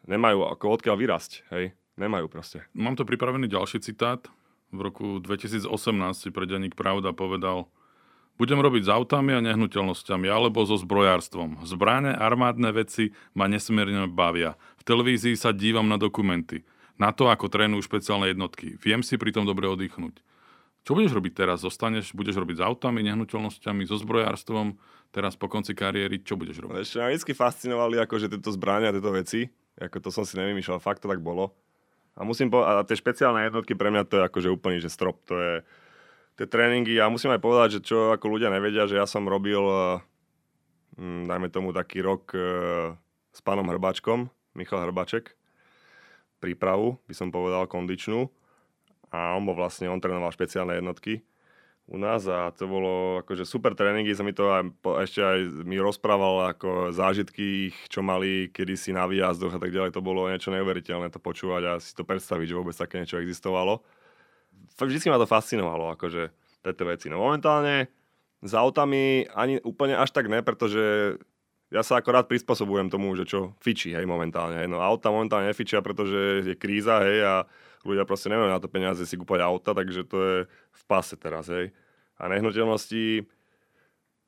nemajú ako odkiaľ vyrasť, hej, nemajú proste. Mám tu pripravený ďalší citát, v roku 2018 si pre Pravda povedal budem robiť s autami a nehnuteľnosťami alebo so zbrojárstvom. Zbrané armádne veci ma nesmierne bavia. V televízii sa dívam na dokumenty. Na to, ako trénujú špeciálne jednotky. Viem si pritom dobre oddychnúť. Čo budeš robiť teraz? Zostaneš, budeš robiť s autami, nehnuteľnosťami, so zbrojárstvom? Teraz po konci kariéry, čo budeš robiť? Ešte ma vždy fascinovali akože tieto zbrania, tieto veci. Ako to som si nevymýšľal, fakt to tak bolo. A musím povedať, a tie špeciálne jednotky pre mňa to je akože úplný, že strop, to je tie tréningy a musím aj povedať, že čo ako ľudia nevedia, že ja som robil, hm, dajme tomu taký rok e, s pánom Hrbačkom, Michal Hrbaček, prípravu, by som povedal, kondičnú. A on bol vlastne, on trénoval špeciálne jednotky u nás a to bolo akože super tréningy, sa mi to aj, ešte aj mi rozprával ako zážitky ich, čo mali kedysi na výjazdoch a tak ďalej, to bolo niečo neuveriteľné to počúvať a si to predstaviť, že vôbec také niečo existovalo. Vždycky ma to fascinovalo, akože tieto veci. No momentálne s autami ani úplne až tak ne, pretože ja sa akorát prispôsobujem tomu, že čo fičí, hej, momentálne. Hej. No auta momentálne nefičia, pretože je kríza, hej, a ľudia proste nemajú na to peniaze si kúpať auta, takže to je v pase teraz, hej. A nehnuteľnosti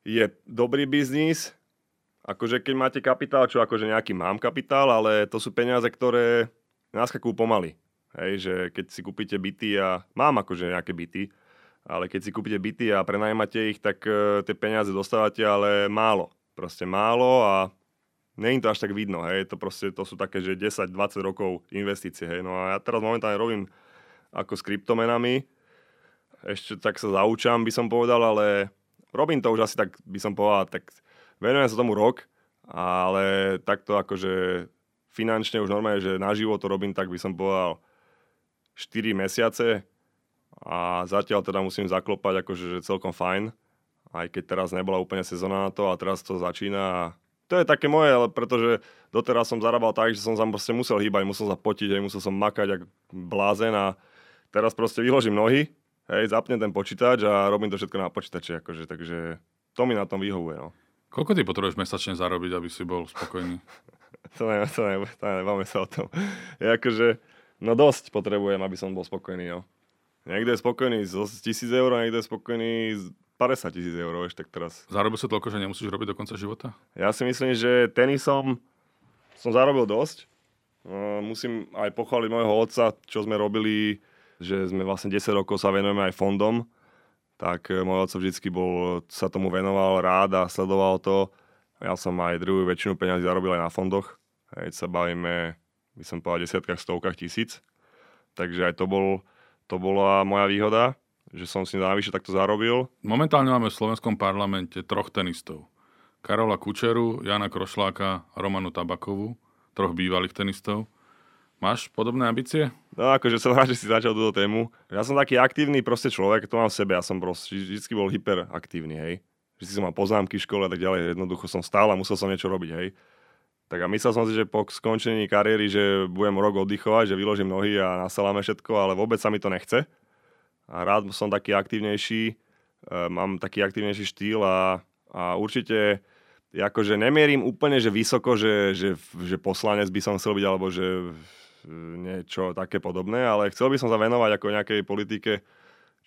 je dobrý biznis, akože keď máte kapitál, čo akože nejaký mám kapitál, ale to sú peniaze, ktoré naskakujú pomaly. Hej, že keď si kúpite byty a mám akože nejaké byty, ale keď si kúpite byty a prenajímate ich, tak uh, tie peniaze dostávate, ale málo. Proste málo a Není to až tak vidno, hej, to proste, to sú také, že 10-20 rokov investície, hej. No a ja teraz momentálne robím ako s kryptomenami, ešte tak sa zaučam, by som povedal, ale robím to už asi tak, by som povedal, tak venujem sa tomu rok, ale takto akože finančne už normálne, že naživo to robím, tak by som povedal 4 mesiace a zatiaľ teda musím zaklopať akože že celkom fajn, aj keď teraz nebola úplne sezóna na to a teraz to začína a to je také moje, ale pretože doteraz som zarábal tak, že som sa proste musel hýbať, musel sa potiť, hej, musel som makať ako blázen a teraz proste vyložím nohy, hej, zapnem ten počítač a robím to všetko na počítači, akože, takže to mi na tom vyhovuje, no. Koľko ty potrebuješ mesačne zarobiť, aby si bol spokojný? to ne, to ne, to ne, nebavme sa o tom. Je akože, no dosť potrebujem, aby som bol spokojný, no. Niekto je spokojný z tisíc eur, niekto je spokojný 50 tisíc eur, vieš, tak teraz. Zarobil sa toľko, že nemusíš robiť do konca života? Ja si myslím, že tenisom som zarobil dosť. Uh, musím aj pochváliť môjho otca, čo sme robili, že sme vlastne 10 rokov sa venujeme aj fondom. Tak e, môj otco vždycky bol, sa tomu venoval rád a sledoval to. Ja som aj druhú väčšinu peniazí zarobil aj na fondoch. Hej, sa bavíme, by som povedal, desiatkách, stovkách tisíc. Takže aj to, bol, to bola moja výhoda že som si navyše takto zarobil. Momentálne máme v slovenskom parlamente troch tenistov. Karola Kučeru, Jana Krošláka a Romanu Tabakovú, troch bývalých tenistov. Máš podobné ambície? No akože som rád, že si začal túto tému. Ja som taký aktívny proste človek, to mám v sebe, ja som proste vždy bol hyperaktívny, hej. Vždy som mal poznámky v škole a tak ďalej, jednoducho som stál a musel som niečo robiť, hej. Tak a myslel som si, že po skončení kariéry, že budem rok oddychovať, že vyložím nohy a nasaláme všetko, ale vôbec sa mi to nechce a rád som taký aktívnejší, e, mám taký aktívnejší štýl a, a určite akože nemierim úplne, že vysoko, že, že, že poslanec by som chcel byť, alebo že niečo také podobné, ale chcel by som sa venovať ako nejakej politike,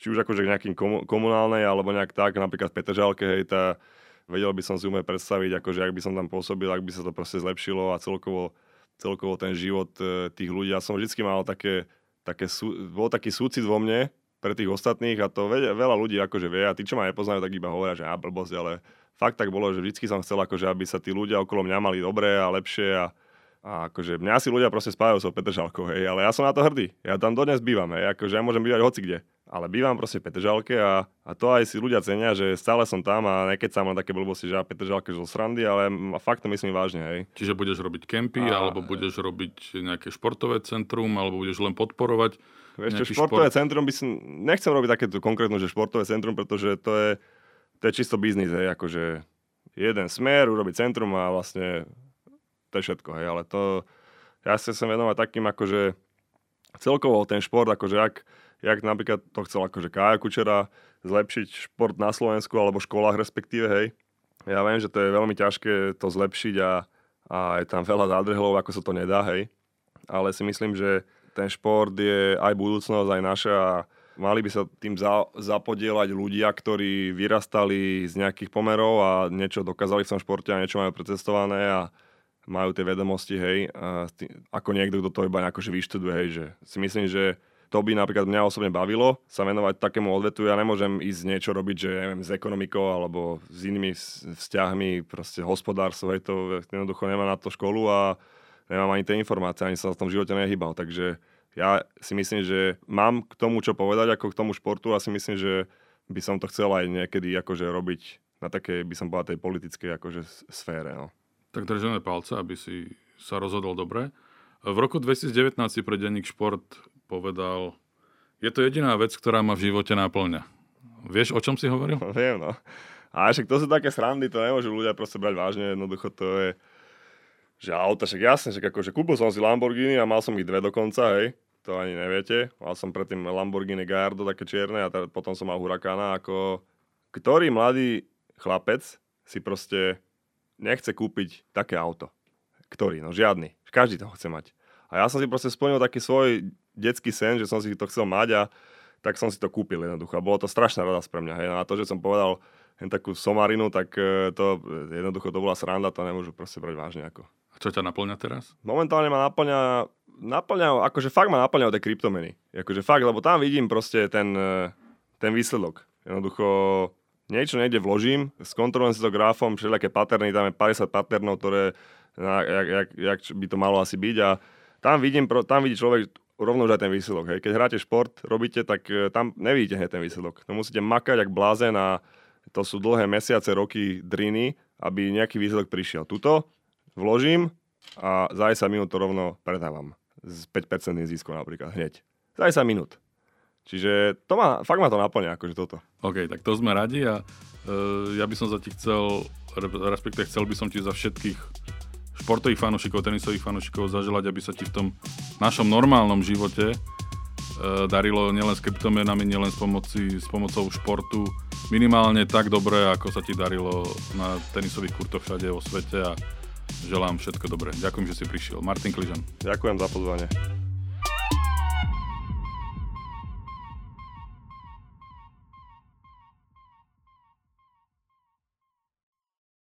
či už akože nejakým komunálnej, alebo nejak tak, napríklad v Petržalke, hej, tá, vedel by som si umiať predstaviť, akože ak by som tam pôsobil, ak by sa to proste zlepšilo a celkovo, celkovo ten život e, tých ľudí. Ja som vždy mal také, také, bol taký súcit vo mne pre tých ostatných a to veľa ľudí akože vie a tí, čo ma nepoznajú, tak iba hovoria, že ja blbosť, ale fakt tak bolo, že vždy som chcel, akože, aby sa tí ľudia okolo mňa mali dobré a lepšie a, a akože mňa si ľudia proste spájajú so Petržalkou, hej, ale ja som na to hrdý. Ja tam dodnes bývam, hej, akože ja môžem bývať hoci kde. Ale bývam proste v Petržalke a, a to aj si ľudia cenia, že stále som tam a nekedy sa mám také blbosti, že ja Petržalke zo srandy, ale fakt to myslím vážne, hej. Čiže budeš robiť kempy, a... alebo budeš robiť nejaké športové centrum, alebo budeš len podporovať Vieš čo, športové šport... centrum by som, nechcem robiť takéto konkrétne, že športové centrum, pretože to je, to je čisto biznis, hej, akože jeden smer, urobiť centrum a vlastne to je všetko, hej, ale to, ja sa chcem venovať takým akože celkovo ten šport, akože ak, jak napríklad to chcel akože Kája Kučera zlepšiť šport na Slovensku alebo v školách respektíve, hej. Ja viem, že to je veľmi ťažké to zlepšiť a, a je tam veľa zádrhlov, ako sa to nedá, hej. Ale si myslím, že ten šport je aj budúcnosť, aj naša mali by sa tým za, zapodielať ľudia, ktorí vyrastali z nejakých pomerov a niečo dokázali v tom športe a niečo majú precestované a majú tie vedomosti, hej, tý, ako niekto, kto to iba akože vyštuduje, hej, že si myslím, že to by napríklad mňa osobne bavilo sa venovať takému odvetu. Ja nemôžem ísť niečo robiť, že neviem, s ekonomikou alebo s inými vzťahmi, proste hospodárstvo, hej, to jednoducho nemá na to školu a nemám ani tie informácie, ani som sa v tom živote nehýbal. Takže ja si myslím, že mám k tomu čo povedať ako k tomu športu a si myslím, že by som to chcel aj niekedy akože robiť na takej, by som povedal, tej politickej akože sfére. No. Tak držíme palce, aby si sa rozhodol dobre. V roku 2019 si pre denník Šport povedal, je to jediná vec, ktorá ma v živote náplňa. Vieš, o čom si hovoril? Viem, no. A však to sú také srandy, to nemôžu ľudia proste brať vážne, jednoducho to je že auta, však jasne, že akože kúpil som si Lamborghini a mal som ich dve dokonca, hej, to ani neviete. Mal som predtým Lamborghini Gallardo také čierne a teda potom som mal Huracana, ako ktorý mladý chlapec si proste nechce kúpiť také auto. Ktorý? No žiadny. Každý to chce mať. A ja som si proste splnil taký svoj detský sen, že som si to chcel mať a tak som si to kúpil jednoducho. A bolo to strašná radosť pre mňa. Hej. No a to, že som povedal len takú somarinu, tak e, to jednoducho to bola sranda, to nemôžu proste brať vážne. Ako. Čo ťa naplňa teraz? Momentálne ma naplňa, naplňa akože fakt ma naplňajú tie kryptomeny. Akože fakt, lebo tam vidím proste ten, e, ten výsledok. Jednoducho niečo niekde vložím, skontrolujem si to grafom, všelijaké paterny, tam je 50 paternov, ktoré, na, jak, jak, jak by to malo asi byť a tam vidím, tam vidí človek rovno už aj ten výsledok. Hej. Keď hráte šport, robíte, tak e, tam nevidíte hneď ten výsledok. To musíte makať jak blázen a to sú dlhé mesiace, roky driny, aby nejaký výsledok prišiel. Tuto vložím a za 10 minút to rovno predávam. S 5% ziskom napríklad hneď. Za 10 minút. Čiže to ma, fakt ma to naplňa, akože toto. OK, tak to sme radi a uh, ja by som za ti chcel, respektive chcel by som ti za všetkých športových fanúšikov, tenisových fanúšikov zaželať, aby sa ti v tom našom normálnom živote uh, darilo nielen s kryptomenami, nielen s, pomoci, s pomocou športu minimálne tak dobre, ako sa ti darilo na tenisových kurtoch všade vo svete a želám všetko dobré. Ďakujem, že si prišiel. Martin Kližan. Ďakujem za pozvanie.